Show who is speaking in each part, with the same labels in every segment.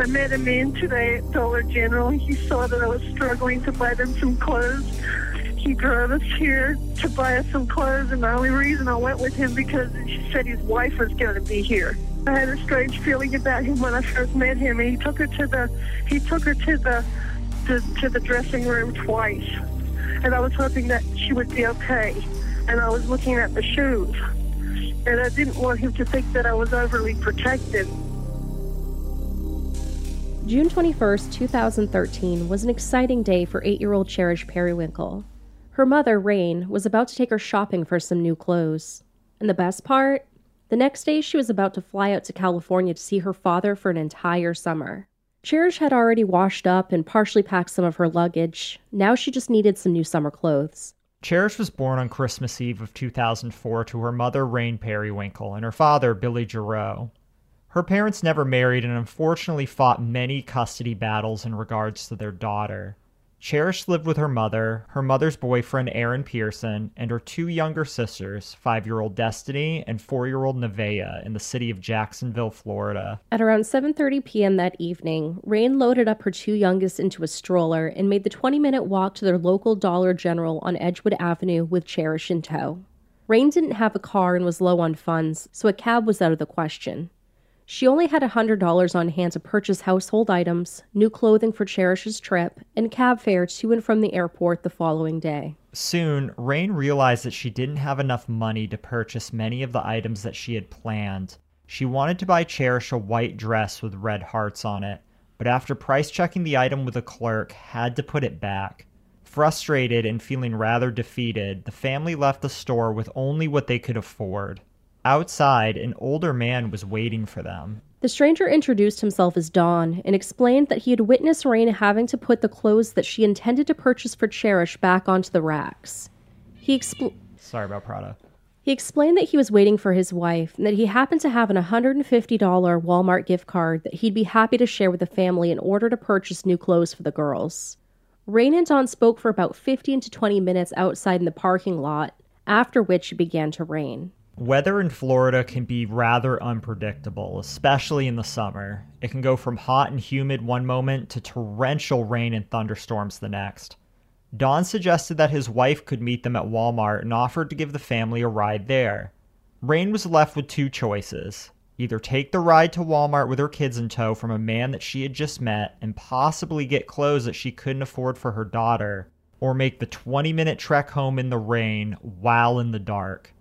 Speaker 1: I met a man today at Dollar General. He saw that I was struggling to buy them some clothes. He drove us here to buy us some clothes, and the only reason I went with him because she said his wife was going to be here. I had a strange feeling about him when I first met him, and he took her to the he took her to the to, to the dressing room twice, and I was hoping that she would be okay. And I was looking at the shoes, and I didn't want him to think that I was overly protected.
Speaker 2: June 21st, 2013 was an exciting day for eight year old Cherish Perrywinkle. Her mother, Rain, was about to take her shopping for some new clothes. And the best part? The next day, she was about to fly out to California to see her father for an entire summer. Cherish had already washed up and partially packed some of her luggage. Now she just needed some new summer clothes.
Speaker 3: Cherish was born on Christmas Eve of 2004 to her mother, Rain Perrywinkle, and her father, Billy Giroux. Her parents never married and unfortunately fought many custody battles in regards to their daughter. Cherish lived with her mother, her mother's boyfriend Aaron Pearson, and her two younger sisters, five year old Destiny and four year old Nevaeh, in the city of Jacksonville, Florida.
Speaker 2: At around 7:30 p.m. that evening, Rain loaded up her two youngest into a stroller and made the 20-minute walk to their local Dollar General on Edgewood Avenue with Cherish in tow. Rain didn't have a car and was low on funds, so a cab was out of the question. She only had $100 on hand to purchase household items, new clothing for Cherish's trip, and cab fare to and from the airport the following day.
Speaker 3: Soon, Rain realized that she didn't have enough money to purchase many of the items that she had planned. She wanted to buy Cherish a white dress with red hearts on it, but after price checking the item with a clerk, had to put it back. Frustrated and feeling rather defeated, the family left the store with only what they could afford. Outside, an older man was waiting for them.
Speaker 2: The stranger introduced himself as Don and explained that he had witnessed Rain having to put the clothes that she intended to purchase for Cherish back onto the racks. He expl-
Speaker 3: Sorry about Prada.
Speaker 2: He explained that he was waiting for his wife and that he happened to have an $150 Walmart gift card that he'd be happy to share with the family in order to purchase new clothes for the girls. Rain and Don spoke for about 15 to 20 minutes outside in the parking lot, after which it began to rain.
Speaker 3: Weather in Florida can be rather unpredictable, especially in the summer. It can go from hot and humid one moment to torrential rain and thunderstorms the next. Don suggested that his wife could meet them at Walmart and offered to give the family a ride there. Rain was left with two choices either take the ride to Walmart with her kids in tow from a man that she had just met and possibly get clothes that she couldn't afford for her daughter, or make the 20 minute trek home in the rain while in the dark.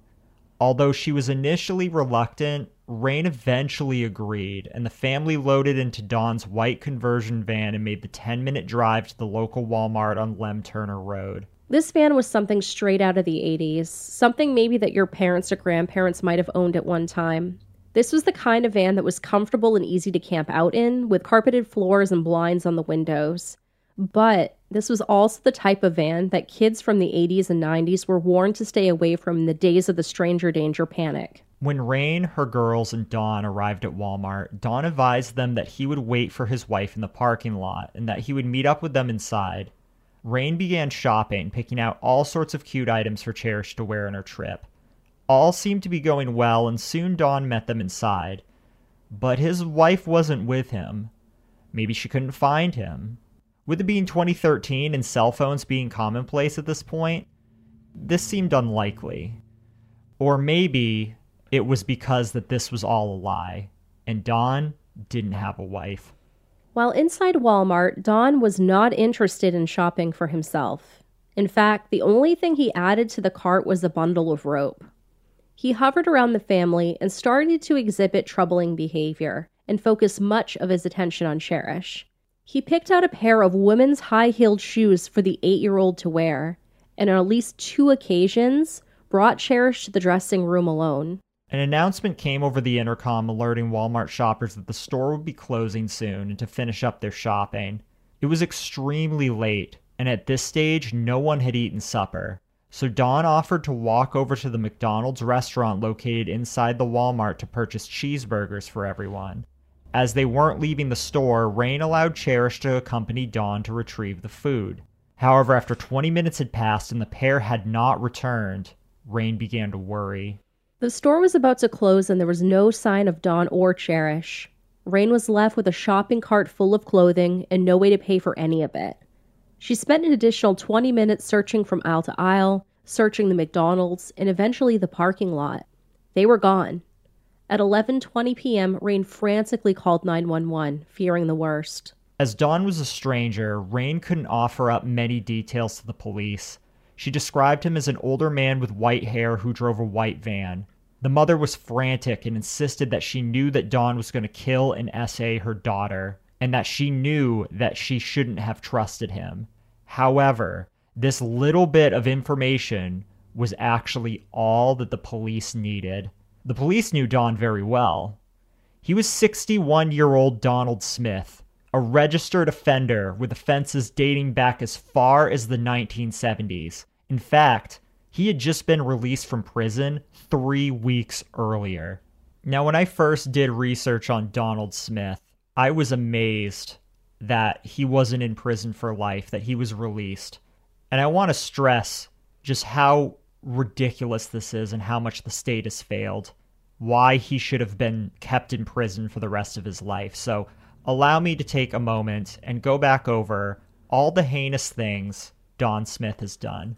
Speaker 3: Although she was initially reluctant, Rain eventually agreed, and the family loaded into Don's white conversion van and made the 10 minute drive to the local Walmart on Lem Turner Road.
Speaker 2: This van was something straight out of the 80s, something maybe that your parents or grandparents might have owned at one time. This was the kind of van that was comfortable and easy to camp out in, with carpeted floors and blinds on the windows. But this was also the type of van that kids from the 80s and 90s were warned to stay away from in the days of the stranger danger panic.
Speaker 3: When Rain, her girls, and Don arrived at Walmart, Don advised them that he would wait for his wife in the parking lot and that he would meet up with them inside. Rain began shopping, picking out all sorts of cute items for Cherish to wear on her trip. All seemed to be going well, and soon Don met them inside. But his wife wasn't with him. Maybe she couldn't find him. With it being 2013 and cell phones being commonplace at this point, this seemed unlikely. Or maybe it was because that this was all a lie, and Don didn't have a wife.
Speaker 2: While inside Walmart, Don was not interested in shopping for himself. In fact, the only thing he added to the cart was a bundle of rope. He hovered around the family and started to exhibit troubling behavior and focus much of his attention on Cherish. He picked out a pair of women's high heeled shoes for the eight year old to wear, and on at least two occasions brought Cherish to the dressing room alone.
Speaker 3: An announcement came over the intercom alerting Walmart shoppers that the store would be closing soon and to finish up their shopping. It was extremely late, and at this stage, no one had eaten supper. So Don offered to walk over to the McDonald's restaurant located inside the Walmart to purchase cheeseburgers for everyone. As they weren't leaving the store, Rain allowed Cherish to accompany Don to retrieve the food. However, after 20 minutes had passed and the pair had not returned, Rain began to worry.
Speaker 2: The store was about to close and there was no sign of Don or Cherish. Rain was left with a shopping cart full of clothing and no way to pay for any of it. She spent an additional 20 minutes searching from aisle to aisle, searching the McDonald's, and eventually the parking lot. They were gone. At 11:20 p.m., Rain frantically called 911, fearing the worst.
Speaker 3: As Don was a stranger, Rain couldn't offer up many details to the police. She described him as an older man with white hair who drove a white van. The mother was frantic and insisted that she knew that Don was going to kill and SA her daughter, and that she knew that she shouldn't have trusted him. However, this little bit of information was actually all that the police needed. The police knew Don very well. He was 61 year old Donald Smith, a registered offender with offenses dating back as far as the 1970s. In fact, he had just been released from prison three weeks earlier. Now, when I first did research on Donald Smith, I was amazed that he wasn't in prison for life, that he was released. And I want to stress just how ridiculous this is and how much the state has failed, why he should have been kept in prison for the rest of his life. So, allow me to take a moment and go back over all the heinous things Don Smith has done.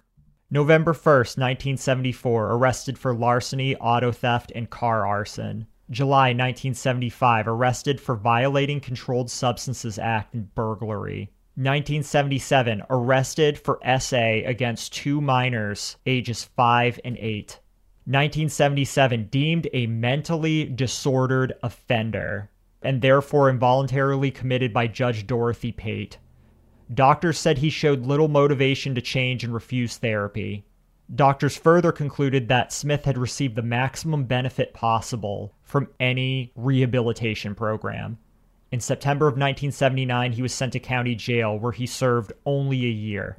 Speaker 3: November 1st, 1974, arrested for larceny, auto theft, and car arson. July 1975, arrested for violating Controlled Substances Act and burglary. 1977, arrested for SA against two minors, ages 5 and 8. 1977, deemed a mentally disordered offender and therefore involuntarily committed by Judge Dorothy Pate. Doctors said he showed little motivation to change and refused therapy. Doctors further concluded that Smith had received the maximum benefit possible from any rehabilitation program. In September of 1979, he was sent to county jail where he served only a year.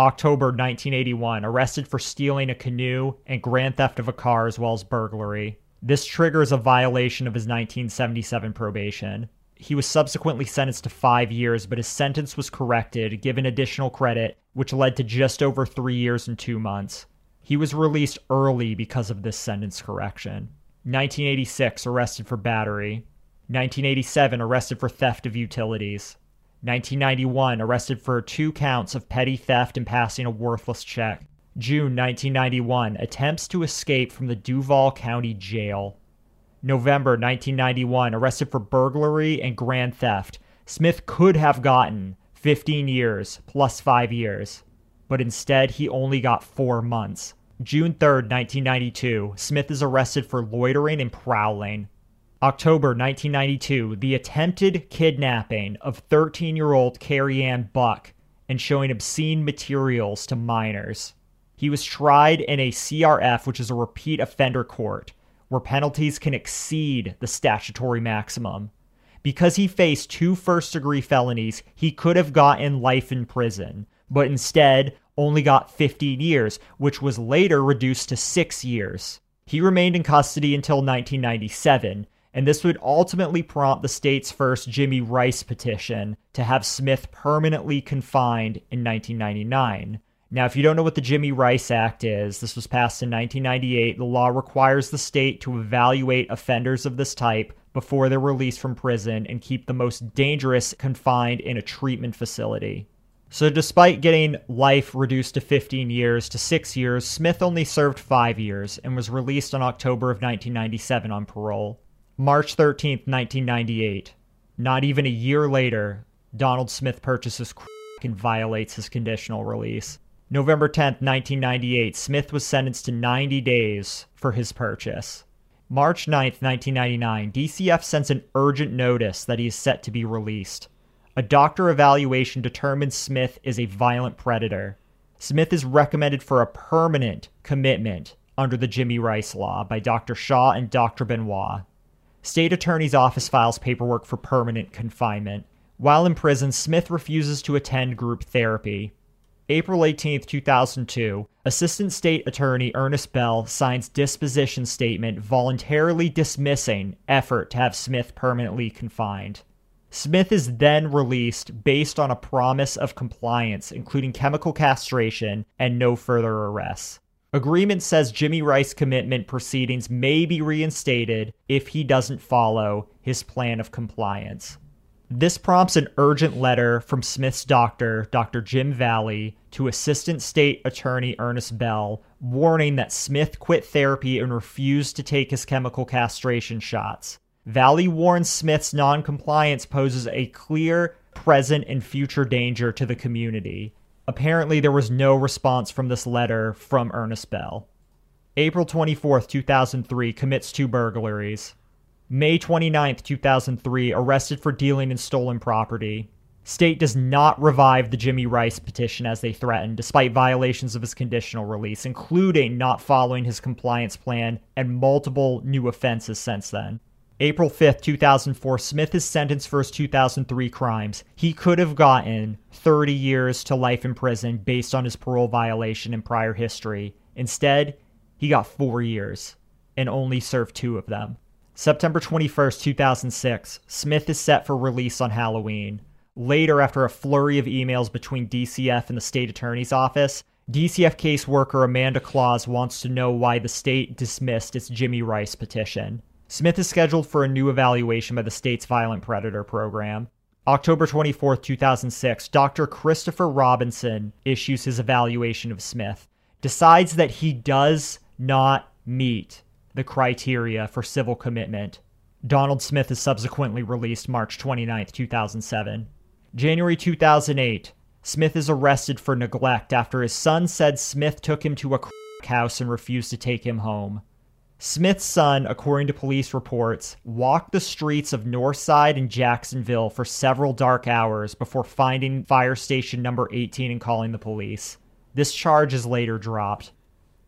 Speaker 3: October 1981, arrested for stealing a canoe and grand theft of a car as well as burglary. This triggers a violation of his 1977 probation. He was subsequently sentenced to five years, but his sentence was corrected, given additional credit, which led to just over three years and two months. He was released early because of this sentence correction. 1986, arrested for battery. 1987, arrested for theft of utilities. 1991, arrested for two counts of petty theft and passing a worthless check. June 1991, attempts to escape from the Duval County Jail. November 1991, arrested for burglary and grand theft. Smith could have gotten 15 years plus 5 years, but instead he only got 4 months. June 3rd, 1992, Smith is arrested for loitering and prowling. October 1992, the attempted kidnapping of 13 year old Carrie Ann Buck and showing obscene materials to minors. He was tried in a CRF, which is a repeat offender court, where penalties can exceed the statutory maximum. Because he faced two first degree felonies, he could have gotten life in prison, but instead only got 15 years, which was later reduced to six years. He remained in custody until 1997, and this would ultimately prompt the state's first Jimmy Rice petition to have Smith permanently confined in 1999. Now, if you don't know what the Jimmy Rice Act is, this was passed in 1998. The law requires the state to evaluate offenders of this type before they're released from prison and keep the most dangerous confined in a treatment facility. So, despite getting life reduced to 15 years to six years, Smith only served five years and was released in October of 1997 on parole. March 13, 1998. Not even a year later, Donald Smith purchases and violates his conditional release. November 10, 1998, Smith was sentenced to 90 days for his purchase. March 9, 1999, DCF sends an urgent notice that he is set to be released. A doctor evaluation determines Smith is a violent predator. Smith is recommended for a permanent commitment under the Jimmy Rice law by Dr. Shaw and Dr. Benoit. State Attorney's Office files paperwork for permanent confinement. While in prison, Smith refuses to attend group therapy. April 18, 2002, Assistant State Attorney Ernest Bell signs disposition statement voluntarily dismissing effort to have Smith permanently confined. Smith is then released based on a promise of compliance, including chemical castration and no further arrests. Agreement says Jimmy Rice commitment proceedings may be reinstated if he doesn't follow his plan of compliance. This prompts an urgent letter from Smith's doctor, Dr. Jim Valley, to Assistant State Attorney Ernest Bell, warning that Smith quit therapy and refused to take his chemical castration shots. Valley warns Smith's noncompliance poses a clear present and future danger to the community. Apparently, there was no response from this letter from Ernest Bell. April 24th, 2003, commits two burglaries. May 29th, 2003, arrested for dealing in stolen property. State does not revive the Jimmy Rice petition as they threatened, despite violations of his conditional release, including not following his compliance plan and multiple new offenses since then. April 5th, 2004, Smith is sentenced for his 2003 crimes. He could have gotten 30 years to life in prison based on his parole violation and prior history. Instead, he got four years and only served two of them. September 21st, 2006, Smith is set for release on Halloween. Later, after a flurry of emails between DCF and the state attorney's office, DCF caseworker Amanda Claus wants to know why the state dismissed its Jimmy Rice petition. Smith is scheduled for a new evaluation by the state's violent predator program. October 24, 2006, Dr. Christopher Robinson issues his evaluation of Smith, decides that he does not meet the criteria for civil commitment. Donald Smith is subsequently released March 29, 2007. January 2008, Smith is arrested for neglect after his son said Smith took him to a house and refused to take him home. Smith's son, according to police reports, walked the streets of Northside and Jacksonville for several dark hours before finding fire station number 18 and calling the police. This charge is later dropped.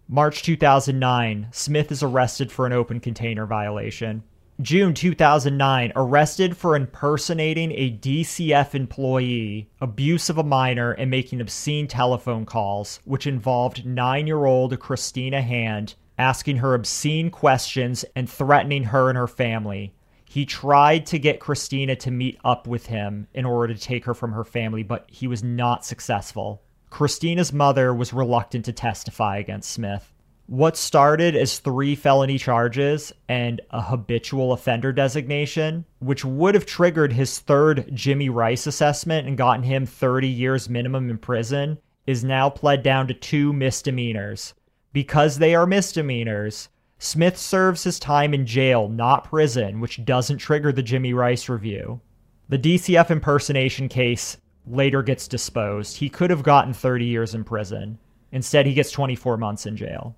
Speaker 3: March 2009, Smith is arrested for an open container violation. June 2009, arrested for impersonating a DCF employee, abuse of a minor, and making obscene telephone calls, which involved nine year old Christina Hand asking her obscene questions and threatening her and her family. He tried to get Christina to meet up with him in order to take her from her family, but he was not successful. Christina's mother was reluctant to testify against Smith. What started as three felony charges and a habitual offender designation, which would have triggered his third Jimmy Rice assessment and gotten him 30 years minimum in prison, is now pled down to two misdemeanors because they are misdemeanors, Smith serves his time in jail, not prison, which doesn't trigger the Jimmy Rice review. The DCF impersonation case later gets disposed. He could have gotten 30 years in prison. Instead, he gets 24 months in jail.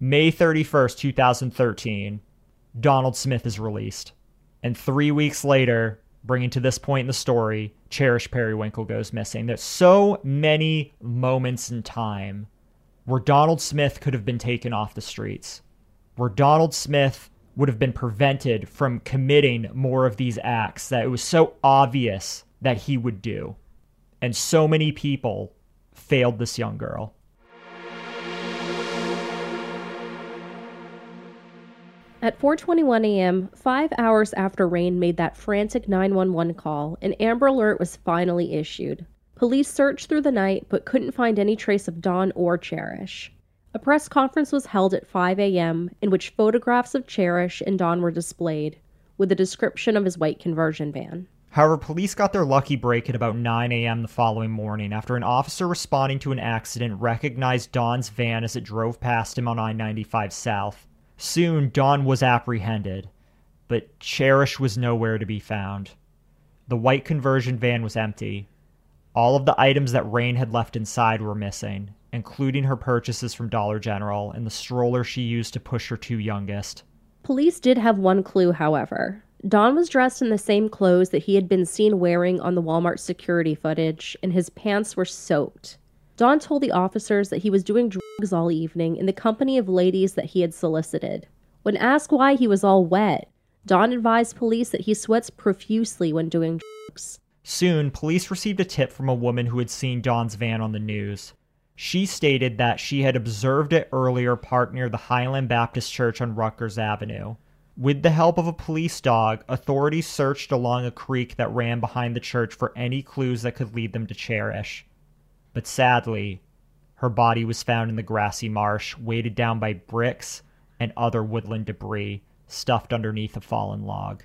Speaker 3: May 31st, 2013, Donald Smith is released. And three weeks later, bringing to this point in the story, Cherish Perrywinkle goes missing. There's so many moments in time where Donald Smith could have been taken off the streets, where Donald Smith would have been prevented from committing more of these acts that it was so obvious that he would do. And so many people failed this young girl.
Speaker 2: At 4:21 a.m., 5 hours after Rain made that frantic 911 call, an Amber Alert was finally issued. Police searched through the night but couldn't find any trace of Don or Cherish. A press conference was held at 5 a.m., in which photographs of Cherish and Don were displayed, with a description of his white conversion van.
Speaker 3: However, police got their lucky break at about 9 a.m. the following morning after an officer responding to an accident recognized Don's van as it drove past him on I 95 South. Soon, Don was apprehended, but Cherish was nowhere to be found. The white conversion van was empty, all of the items that Rain had left inside were missing, including her purchases from Dollar General and the stroller she used to push her two youngest.
Speaker 2: Police did have one clue, however. Don was dressed in the same clothes that he had been seen wearing on the Walmart security footage, and his pants were soaked. Don told the officers that he was doing drugs all evening in the company of ladies that he had solicited. When asked why he was all wet, Don advised police that he sweats profusely when doing drugs.
Speaker 3: Soon, police received a tip from a woman who had seen Don's van on the news. She stated that she had observed it earlier parked near the Highland Baptist Church on Rutgers Avenue. With the help of a police dog, authorities searched along a creek that ran behind the church for any clues that could lead them to Cherish. But sadly, her body was found in the grassy marsh, weighted down by bricks and other woodland debris stuffed underneath a fallen log.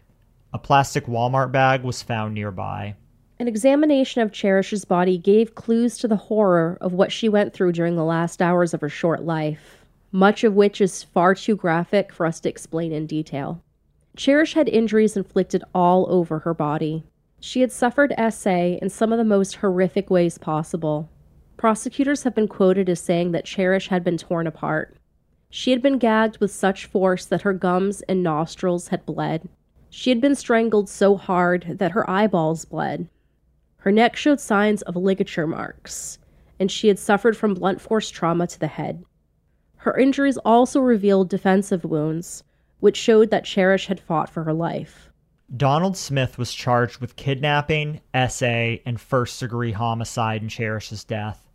Speaker 3: A plastic Walmart bag was found nearby.
Speaker 2: An examination of Cherish's body gave clues to the horror of what she went through during the last hours of her short life, much of which is far too graphic for us to explain in detail. Cherish had injuries inflicted all over her body. She had suffered SA in some of the most horrific ways possible. Prosecutors have been quoted as saying that Cherish had been torn apart. She had been gagged with such force that her gums and nostrils had bled. She had been strangled so hard that her eyeballs bled. Her neck showed signs of ligature marks, and she had suffered from blunt force trauma to the head. Her injuries also revealed defensive wounds, which showed that Cherish had fought for her life.
Speaker 3: Donald Smith was charged with kidnapping, SA, and first degree homicide in Cherish's death.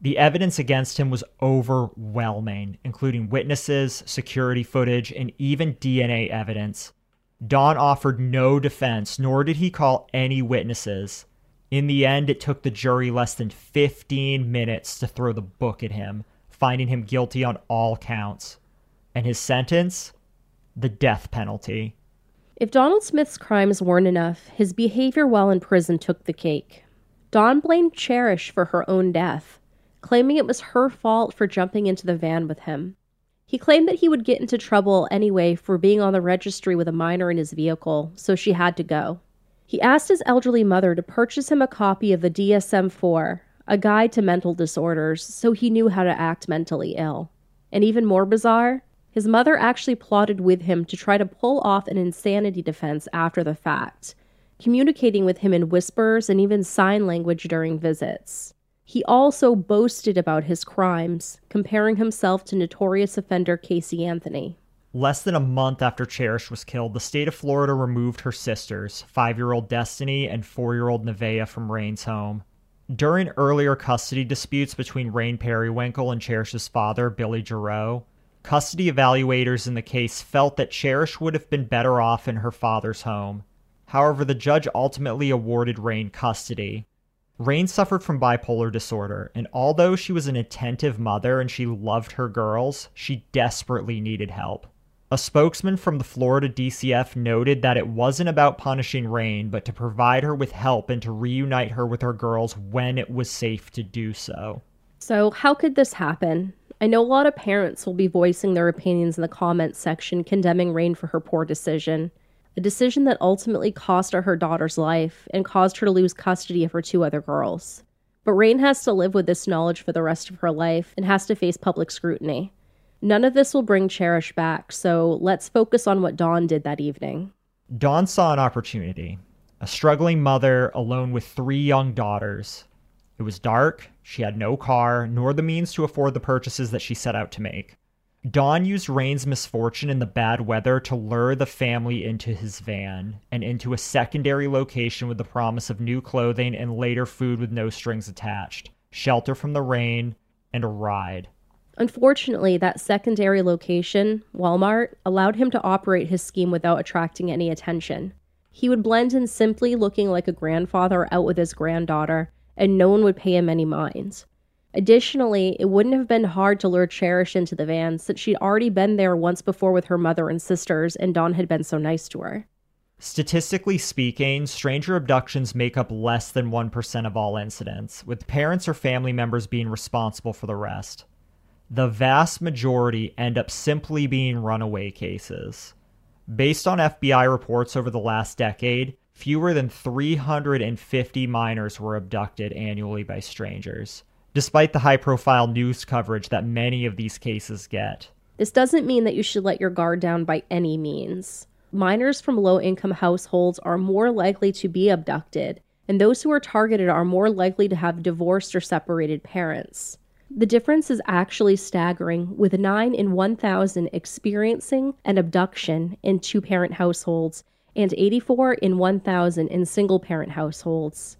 Speaker 3: The evidence against him was overwhelming, including witnesses, security footage, and even DNA evidence. Don offered no defense, nor did he call any witnesses. In the end, it took the jury less than 15 minutes to throw the book at him, finding him guilty on all counts. And his sentence? The death penalty.
Speaker 2: If Donald Smith's crimes weren't enough, his behavior while in prison took the cake. Don blamed Cherish for her own death, claiming it was her fault for jumping into the van with him. He claimed that he would get into trouble anyway for being on the registry with a minor in his vehicle, so she had to go. He asked his elderly mother to purchase him a copy of the DSM 4, a guide to mental disorders, so he knew how to act mentally ill. And even more bizarre, his mother actually plotted with him to try to pull off an insanity defense after the fact, communicating with him in whispers and even sign language during visits. He also boasted about his crimes, comparing himself to notorious offender Casey Anthony.
Speaker 3: Less than a month after Cherish was killed, the state of Florida removed her sisters, five year old Destiny and four year old Nevaeh, from Rain's home. During earlier custody disputes between Rain Perrywinkle and Cherish's father, Billy Giroux, Custody evaluators in the case felt that Cherish would have been better off in her father's home. However, the judge ultimately awarded Rain custody. Rain suffered from bipolar disorder, and although she was an attentive mother and she loved her girls, she desperately needed help. A spokesman from the Florida DCF noted that it wasn't about punishing Rain, but to provide her with help and to reunite her with her girls when it was safe to do so.
Speaker 2: So, how could this happen? I know a lot of parents will be voicing their opinions in the comments section condemning Rain for her poor decision, a decision that ultimately cost her her daughter's life and caused her to lose custody of her two other girls. But Rain has to live with this knowledge for the rest of her life and has to face public scrutiny. None of this will bring Cherish back, so let's focus on what Don did that evening.
Speaker 3: Don saw an opportunity. A struggling mother alone with three young daughters it was dark, she had no car, nor the means to afford the purchases that she set out to make. Don used Rain's misfortune and the bad weather to lure the family into his van and into a secondary location with the promise of new clothing and later food with no strings attached, shelter from the rain, and a ride.
Speaker 2: Unfortunately, that secondary location, Walmart, allowed him to operate his scheme without attracting any attention. He would blend in simply looking like a grandfather out with his granddaughter and no one would pay him any mind. Additionally, it wouldn't have been hard to lure Cherish into the van since she'd already been there once before with her mother and sisters, and Don had been so nice to her.
Speaker 3: Statistically speaking, stranger abductions make up less than 1% of all incidents, with parents or family members being responsible for the rest. The vast majority end up simply being runaway cases. Based on FBI reports over the last decade, fewer than 350 minors were abducted annually by strangers, despite the high profile news coverage that many of these cases get.
Speaker 2: This doesn't mean that you should let your guard down by any means. Minors from low income households are more likely to be abducted, and those who are targeted are more likely to have divorced or separated parents. The difference is actually staggering, with 9 in 1,000 experiencing an abduction in two parent households and 84 in 1,000 in single parent households.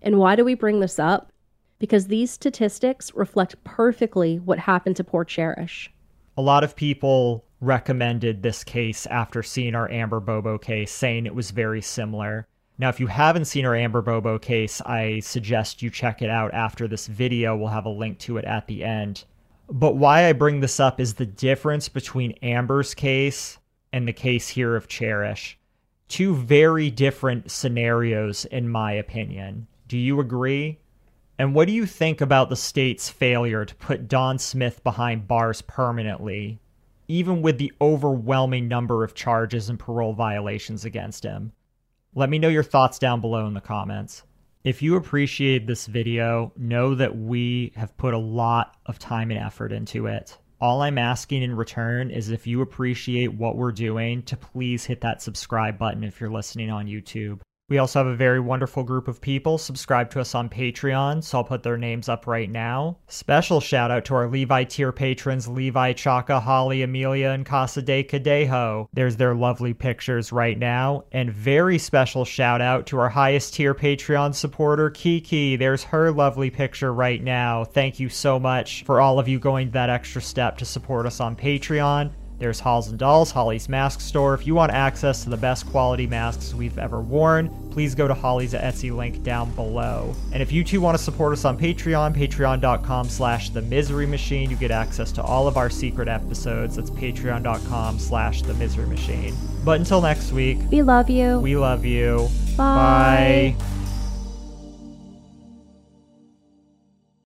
Speaker 2: And why do we bring this up? Because these statistics reflect perfectly what happened to poor Cherish.
Speaker 3: A lot of people recommended this case after seeing our Amber Bobo case, saying it was very similar. Now, if you haven't seen our Amber Bobo case, I suggest you check it out after this video. We'll have a link to it at the end. But why I bring this up is the difference between Amber's case and the case here of Cherish. Two very different scenarios, in my opinion. Do you agree? And what do you think about the state's failure to put Don Smith behind bars permanently, even with the overwhelming number of charges and parole violations against him? Let me know your thoughts down below in the comments. If you appreciate this video, know that we have put a lot of time and effort into it. All I'm asking in return is if you appreciate what we're doing, to please hit that subscribe button if you're listening on YouTube. We also have a very wonderful group of people subscribe to us on Patreon, so I'll put their names up right now. Special shout out to our Levi tier patrons Levi, Chaka, Holly, Amelia, and Casa de Cadejo. There's their lovely pictures right now. And very special shout out to our highest tier Patreon supporter, Kiki. There's her lovely picture right now. Thank you so much for all of you going that extra step to support us on Patreon. There's Holls and Dolls, Holly's Mask Store. If you want access to the best quality masks we've ever worn, please go to Holly's Etsy link down below. And if you too want to support us on Patreon, patreon.com slash the misery machine, you get access to all of our secret episodes. That's patreon.com slash the misery machine. But until next week,
Speaker 2: We love you.
Speaker 3: we love you.
Speaker 2: Bye.
Speaker 3: Bye.